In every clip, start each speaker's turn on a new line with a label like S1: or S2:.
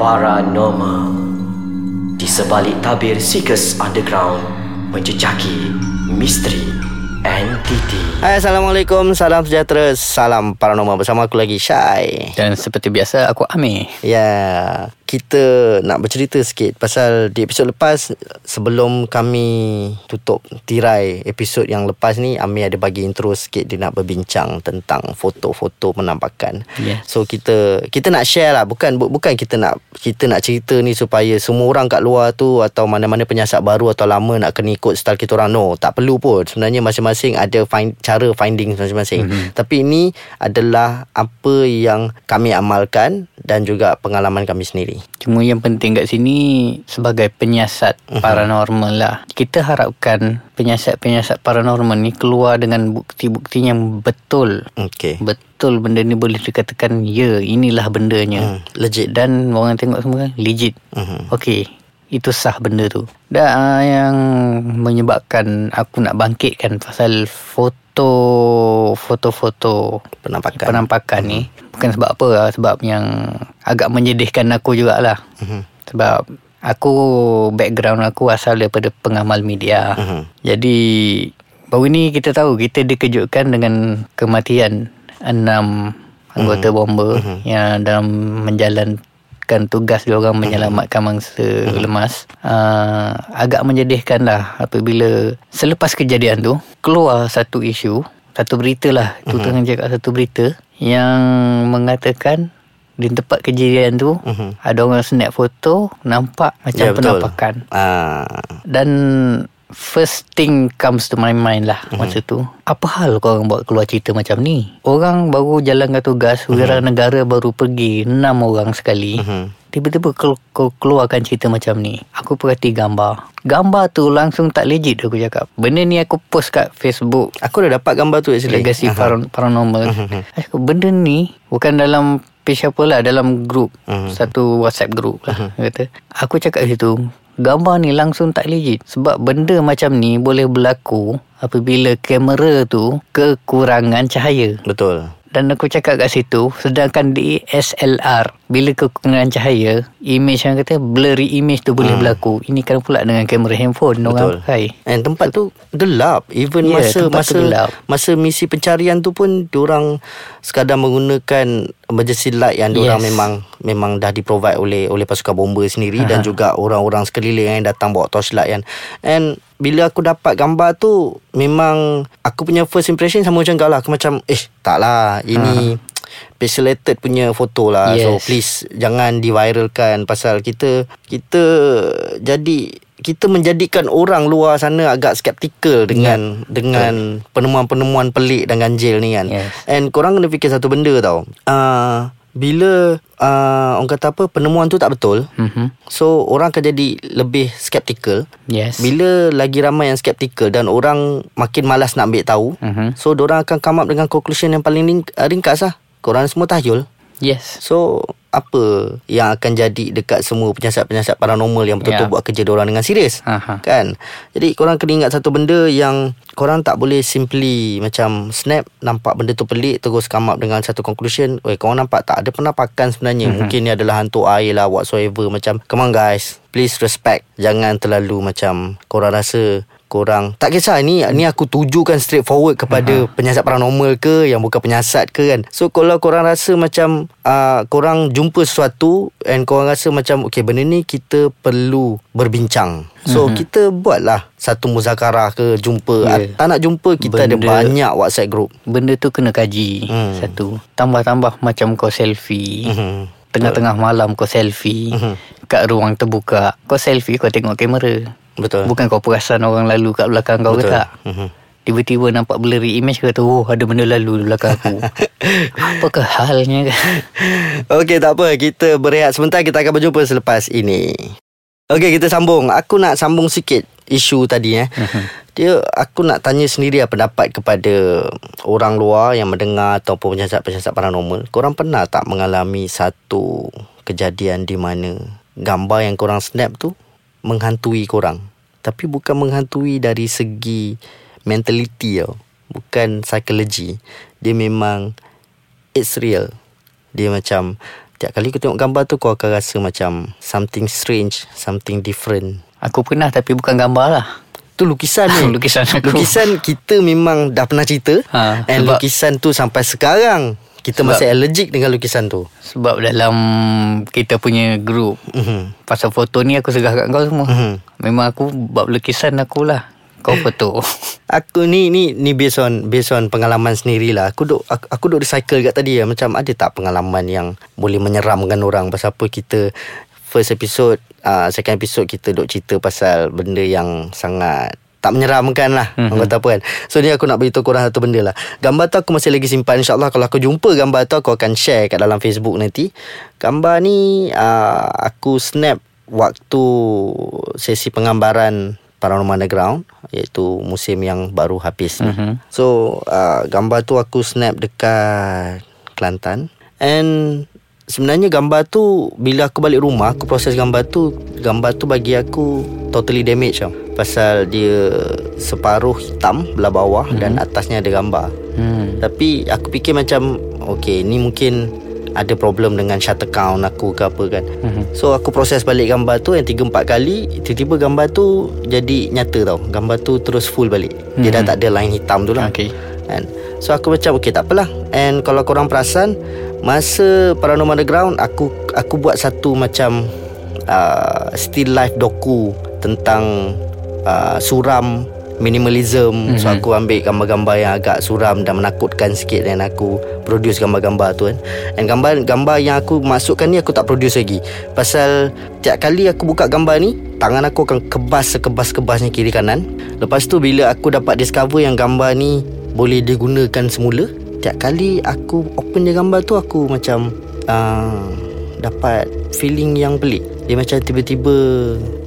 S1: Paranormal. Di sebalik tabir Seekers Underground Menjejaki misteri entiti
S2: Hai Assalamualaikum. Salam sejahtera. Salam paranormal Bersama aku lagi Syai.
S3: Dan seperti biasa aku Amir.
S2: Ya Kita nak bercerita sikit Pasal di episod lepas Sebelum kami Tutup tirai Episod yang lepas ni Amir ada bagi intro sikit Dia nak berbincang Tentang foto-foto penampakan.
S3: Yes.
S2: So kita Kita nak share lah. Bukan bu- bukan kita nak Kita nak cerita ni Supaya semua orang kat luar tu Atau mana-mana penyiasat baru Atau lama nak kena ikut Style kita orang. No tak perlu pun. Sebenarnya masing-masing Ada find, cara finding masing-masing. Mm-hmm. Tapi ini Adalah Apa yang Kami amalkan Dan juga pengalaman kami sendiri
S3: Cuma yang penting kat sini Sebagai penyiasat uh-huh. paranormal lah. Kita harapkan Penyiasat-penyiasat paranormal ni Keluar dengan bukti-bukti yang betul.
S2: Okay
S3: Betul benda ni boleh dikatakan Ya inilah bendanya.
S2: Hmm, Legit.
S3: Dan orang tengok semua kan Legit.
S2: Mhm.
S3: Okey itu sah benda tu. Dan uh, yang menyebabkan aku nak bangkitkan pasal foto foto-foto
S2: Penampakan.
S3: penampakan ni. Bukan sebab apa lah sebab yang agak menyedihkan aku jugalah.
S2: Mhm.
S3: sebab aku background aku asal daripada pengamal media.
S2: Mhm.
S3: jadi baru ni kita tahu kita dikejutkan dengan kematian enam anggota bomba yang dalam menjalankan tugas dia orang menyelamatkan mangsa lemas uh, agak menyedihkan lah apabila selepas kejadian tu keluar satu isu satu berita lah tu tengah cakap satu berita yang mengatakan di tempat kejadian tu
S2: Mhm.
S3: ada orang snap foto nampak macam
S2: Ya, betul.
S3: penampakan
S2: Ah,
S3: dan first thing comes to my mind lah mm-hmm. masa tu. Apa hal korang buat keluar cerita macam ni? Orang baru jalankan tugas, mm-hmm. wira negara baru pergi, enam orang sekali.
S2: Mhm.
S3: Tiba-tiba kau kau keluarkan cerita macam ni. Aku perhati gambar. Gambar tu langsung tak legit aku cakap. Benda ni aku post kat Facebook.
S2: Aku dah dapat gambar tu actually
S3: Legacy paran- Paranormal. Aku cakap, benda ni bukan dalam page apa lah. Dalam grup.
S2: Mhm.
S3: Satu WhatsApp group lah. Dia Kata. Aku cakap situ. Gambar ni langsung tak legit. Sebab benda macam ni boleh berlaku apabila kamera tu kekurangan cahaya.
S2: Betul
S3: Dan aku cakap kat situ Sedangkan di SLR Bila kekurangan cahaya Image yang kata Blurry image tu boleh berlaku Ini kan pula dengan kamera handphone
S2: Hmm. Betul.
S3: Orang pakai
S2: And tempat tu gelap. Even
S3: Ya,
S2: masa masa
S3: gelap.
S2: masa misi pencarian tu pun diorang sekadar menggunakan emergency light yang diorang
S3: Yes.
S2: memang memang dah di provide oleh oleh pasukan bomba sendiri dan juga orang-orang sekeliling yang datang bawa torchlight kan. And bila aku dapat gambar tu memang aku punya first impression sama macam kau lah. Aku macam eh tak lah ini pixelated punya foto lah. So
S3: Yes.
S2: please jangan diviralkan pasal kita kita jadi kita menjadikan orang luar sana agak skeptikal dengan yeah. dengan penemuan-penemuan pelik dan ganjil ni kan.
S3: Yes.
S2: And korang kena fikir satu benda tau. Uh, bila uh, orang kata apa penemuan tu tak betul,
S3: mm-hmm.
S2: so orang akan jadi lebih skeptikal.
S3: Yes
S2: Bila lagi ramai yang skeptikal dan orang makin malas nak ambil tahu,
S3: mm-hmm.
S2: so orang akan come up dengan conclusion yang paling ring, uh, ringkas lah. Korang semua tahyul.
S3: Yes
S2: So apa yang akan jadi dekat semua penyiasat-penyiasat paranormal yang betul-betul
S3: Ya.
S2: buat kerja diorang dengan serius
S3: Aha.
S2: kan jadi korang kena ingat satu benda yang korang tak boleh simply macam snap nampak benda tu pelik terus come up dengan satu conclusion Oi, korang nampak tak ada penampakan sebenarnya mm-hmm. mungkin ni adalah hantu air lah whatsoever macam come on guys please respect jangan terlalu macam korang rasa korang tak kisah ni ni aku tujukan straightforward kepada uh-huh. penyiasat paranormal ke yang bukan penyiasat ke kan so kalau korang rasa macam uh, korang jumpa sesuatu and korang rasa macam okay benda ni kita perlu berbincang so uh-huh. kita buatlah satu muzakarah ke jumpa
S3: Yeah.
S2: yeah. tak nak jumpa kita ada
S3: Benda-
S2: banyak WhatsApp group
S3: Benda tu kena kaji
S2: Hmm.
S3: Satu Tambah-tambah macam kau selfie
S2: Mhm.
S3: Tengah-tengah malam kau selfie
S2: Mhm.
S3: Kat ruang terbuka Kau selfie kau tengok kamera
S2: betul.
S3: Bukan kau perasan orang lalu kat belakang kau
S2: betul.
S3: ke tak?
S2: Mhm.
S3: Tiba-tiba nampak blurry image kata Oh ada benda lalu di belakang aku. Apakah halnya? Kan
S2: Okey tak apa. Kita berehat sebentar. Kita akan berjumpa selepas ini. Okey kita sambung. Aku nak sambung sikit Isu tadi eh. Dia Aku nak tanya sendiri lah Pendapat kepada Orang luar Yang mendengar Ataupun penyiasat-penyiasat paranormal. Korang pernah tak mengalami Satu Kejadian di mana Gambar yang korang snap tu Menghantui korang Tapi bukan menghantui Dari segi Mentality tau. Bukan psikologi. Dia memang It's real. Dia macam Tiap kali kau tengok gambar tu Kau akan rasa macam Something strange Something different.
S3: Aku pernah tapi bukan gambar lah.
S2: Tu lukisan ni.
S3: Lukisan aku.
S2: Lukisan kita memang Dah pernah cerita.
S3: Ha,
S2: And lukisan tu sampai sekarang Kita
S3: Sebab-
S2: masih allergic Dengan lukisan tu
S3: Sebab dalam kita punya group
S2: Mhm.
S3: Pasal foto ni aku segah kat kau semua.
S2: Mhm.
S3: Memang aku buat lukisan aku lah. Kau foto.
S2: Aku ni ni ni based on based on pengalaman sendiri lah. Aku duk aku, aku duk recycle kat tadi ya. Macam ada tak pengalaman yang boleh menyeramkan orang pasal apa kita first episode uh, second episode kita duk cerita pasal benda yang sangat tak menyeramkan lah mm-hmm. Orang kata apa kan. So ni aku nak beritahu korang satu benda lah. Gambar tu aku masih lagi simpan InsyaAllah. Kalau aku jumpa gambar tu Aku akan share kat dalam Facebook nanti. Gambar ni uh, Aku snap Waktu Sesi penggambaran Paranormal Underground Iaitu musim yang baru habis ni.
S3: Mhm.
S2: So uh, Gambar tu aku snap dekat Kelantan. And Sebenarnya gambar tu Bila aku balik rumah Aku proses gambar tu Gambar tu bagi aku Totally damage tau Pasal dia Separuh hitam Belah bawah mm-hmm. Dan atasnya ada gambar
S3: hmm.
S2: Tapi aku fikir macam Okay ni mungkin Ada problem dengan shutter count aku ke apa kan
S3: Mhm.
S2: So aku proses balik gambar tu Yang 3-4 kali Tiba-tiba gambar tu Jadi nyata tau Gambar tu terus full balik Dia dah tak ada line hitam tu lah
S3: Okay.
S2: kan? So aku macam Okay tak apalah And kalau korang perasan Masa Paranormal Underground Aku aku buat satu macam uh, Still life doku Tentang uh, Suram Minimalism. Mm-hmm. So aku ambil gambar-gambar yang agak suram Dan menakutkan sikit Dan aku produce gambar-gambar tu kan. And gambar gambar yang aku masukkan ni Aku tak produce lagi. Pasal Tiap kali aku buka gambar ni Tangan aku akan kebas sekebas-kebasnya kiri kanan. Lepas tu bila aku dapat discover yang gambar ni Boleh digunakan semula Tiap kali aku open je gambar tu Aku macam uh, Dapat feeling yang pelik. Dia macam tiba-tiba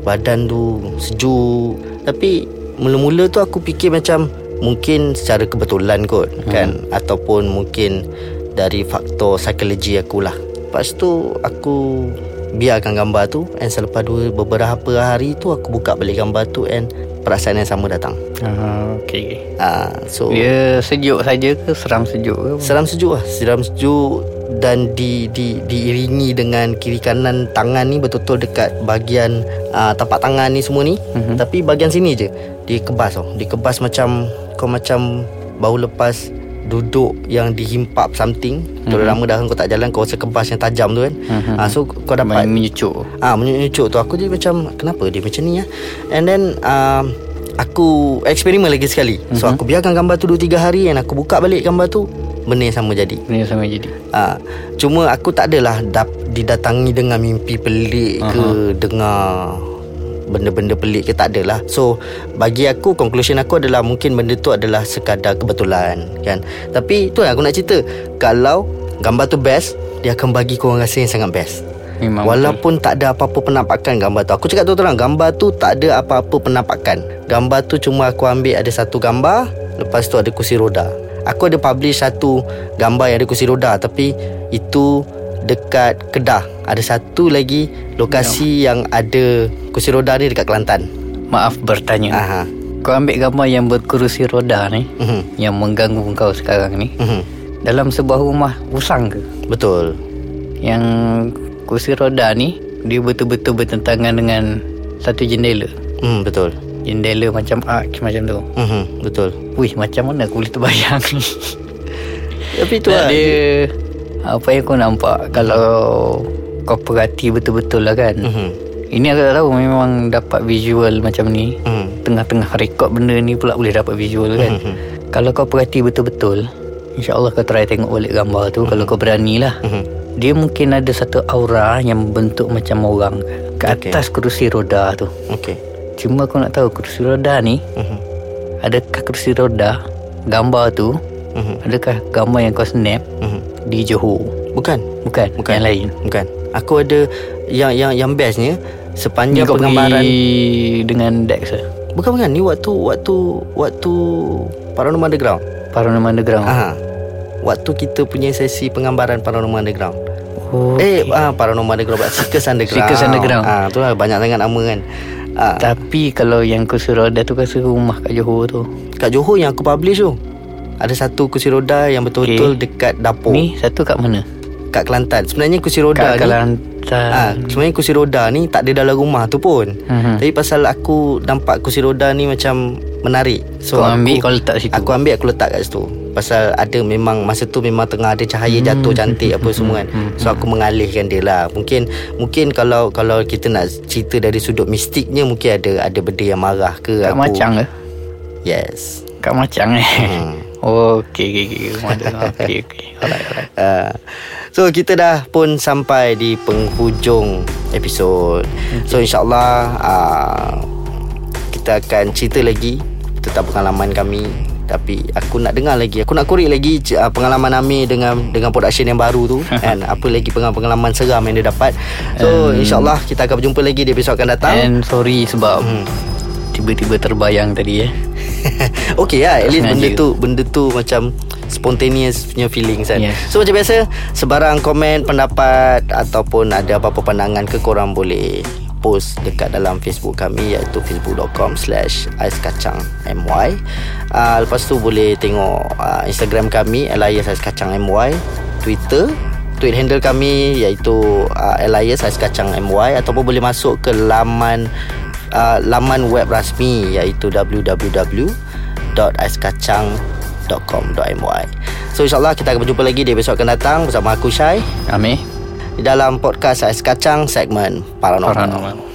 S2: Badan tu sejuk. Tapi Mula-mula tu aku fikir macam Mungkin secara kebetulan kot hmm. Kan? Ataupun mungkin Dari faktor psikologi aku lah. Lepas tu Aku Biarkan gambar tu And selepas dua Beberapa hari tu Aku buka balik gambar tu And Perasaan yang sama datang
S3: Uh, okay.
S2: Ah, So
S3: Dia sejuk saja ke seram sejuk ke?
S2: Seram sejuk lah Seram sejuk Dan di, di, diiringi dengan Kiri kanan tangan ni Betul-betul dekat bahagian uh, Tapak tangan ni semua ni mm-hmm. Tapi bahagian sini je Dia kebas tau Dia kebas macam Kau macam Baru lepas Duduk yang dihimpap something mm-hmm. Terlalu lama dah kau tak jalan Kau rasa kebas yang tajam tu kan mm-hmm. uh, So kau dapat
S3: Main menyucuk.
S2: Ah, menyucuk tu aku jadi macam kenapa dia macam ni ya? And then um, aku eksperimen lagi sekali. So
S3: Mhm.
S2: aku biarkan gambar tu 2 3 hari and aku buka balik gambar tu benda yang sama jadi.
S3: Benda sama jadi.
S2: Ah, cuma aku tak adalah dap, didatangi dengan mimpi pelik ke
S3: Aha.
S2: dengar benda-benda pelik ke tak adalah. So bagi aku conclusion aku adalah mungkin benda tu adalah sekadar kebetulan kan. Tapi tu yang aku nak cerita. Kalau gambar tu best, dia akan bagi kau rasa yang sangat best.
S3: Memang
S2: Walaupun tak ada apa-apa penampakan gambar tu Aku cakap tu terang Gambar tu tak ada apa-apa penampakan Gambar tu cuma aku ambil ada satu gambar Lepas tu ada kursi roda Aku ada publish satu gambar yang ada kursi roda Tapi itu dekat Kedah Ada satu lagi lokasi yang ada kursi roda ni dekat Kelantan
S3: Maaf bertanya.
S2: Aha.
S3: Kau ambil gambar yang berkerusi roda ni
S2: Mhm.
S3: yang mengganggu kau sekarang ni
S2: Mhm.
S3: dalam sebuah rumah usang ke?
S2: Betul
S3: Yang kursi roda ni dia betul-betul bertentangan dengan satu jendela.
S2: hmm, Betul
S3: Jendela macam arch macam tu.
S2: Mhm. Betul
S3: Wih macam mana aku boleh terbayang ni.
S2: Tapi tu lah
S3: ada apa yang kau nampak kalau kau perhati betul-betul lah kan.
S2: Mhm.
S3: Ini aku tak tahu memang dapat visual macam ni.
S2: Mhm.
S3: Tengah-tengah rekod benda ni pula boleh dapat visual kan.
S2: Mhm.
S3: Kalau kau perhati betul-betul, insya-Allah kau try tengok balik gambar tu kalau kau berani lah.
S2: Mhm.
S3: Dia mungkin ada satu aura yang bentuk macam orang ke
S2: Okey.
S3: atas kerusi roda tu.
S2: Okey
S3: Cuma kau nak tahu kerusi roda ni
S2: Mhm.
S3: adakah kerusi roda gambar tu
S2: Mhm.
S3: adakah gambar yang kau snap
S2: Mhm.
S3: Di Johor?
S2: Bukan
S3: Bukan,
S2: Bukan.
S3: yang lain.
S2: Bukan. Aku ada yang yang yang bestnya sepanjang
S3: kau
S2: penggambaran
S3: pergi dengan Dex lah.
S2: bukan bukan ni waktu waktu waktu Paranormal Underground.
S3: Paranormal Underground.
S2: Aha. Waktu kita punya sesi penggambaran Paranormal Underground.
S3: Oh,
S2: Eh ah, Paranormal Underground Seekers Underground.
S3: Seekers Underground.
S2: Ah tu lah banyak sangat nama kan. Ah,
S3: Tapi kalau yang kursi roda tu kasi rumah kat Johor tu.
S2: kat Johor yang aku publish tu. Ada satu kursi roda yang betul-betul dekat dapur.
S3: Ni satu kat mana?
S2: kat Kelantan. Sebenarnya kursi roda
S3: Kat
S2: ni
S3: Kelantan.
S2: Ha, sebenarnya kursi roda ni tak ada dalam rumah tu pun.
S3: Mhm.
S2: Tapi pasal aku nampak kursi roda ni macam menarik.
S3: Kau ambil, kau letak situ.
S2: Aku ambil aku letak kat situ. Pasal ada memang masa tu memang tengah ada cahaya
S3: Hmm.
S2: jatuh cantik apa semua kan. So aku mengalihkan dia lah. Mungkin mungkin kalau kalau kita nak cerita dari sudut mistiknya mungkin ada ada benda yang marah ke
S3: Kat
S2: aku.
S3: macang ke?
S2: Yes.
S3: Kat macang eh.
S2: Hmm.
S3: Oh, okey okey okey. Okey okey. Alright alright.
S2: Uh, so kita dah pun sampai di penghujung episod. So insyaallah uh, kita akan cerita lagi. Tentang pengalaman kami. Tapi aku nak dengar lagi. Aku nak korek lagi uh, pengalaman Amir dengan dengan production yang baru tu. Kan apa lagi pengalaman seram yang dia dapat. So insyaallah kita akan berjumpa lagi di episod akan datang.
S3: And sorry sebab tiba-tiba terbayang tadi eh.
S2: Okay lah At least benda tu Benda tu macam Spontaneous punya feelings kan.
S3: Yes.
S2: So macam biasa Sebarang komen Pendapat Ataupun ada apa-apa pandangan ke Korang boleh Post dekat dalam Facebook kami Iaitu facebook.com Slash aiskacang my. Uh, Lepas tu boleh tengok uh, Instagram kami Elias aiskacang my. Twitter Tweet handle kami Iaitu uh, Elias aiskacang my. Ataupun boleh masuk ke laman uh, laman web rasmi iaitu www.aiskacang.com.my So insyaAllah kita akan berjumpa lagi di episod akan datang bersama aku Syai.
S3: Amir.
S2: Di dalam podcast Ais Kacang segmen Paranormal.
S3: Paranormal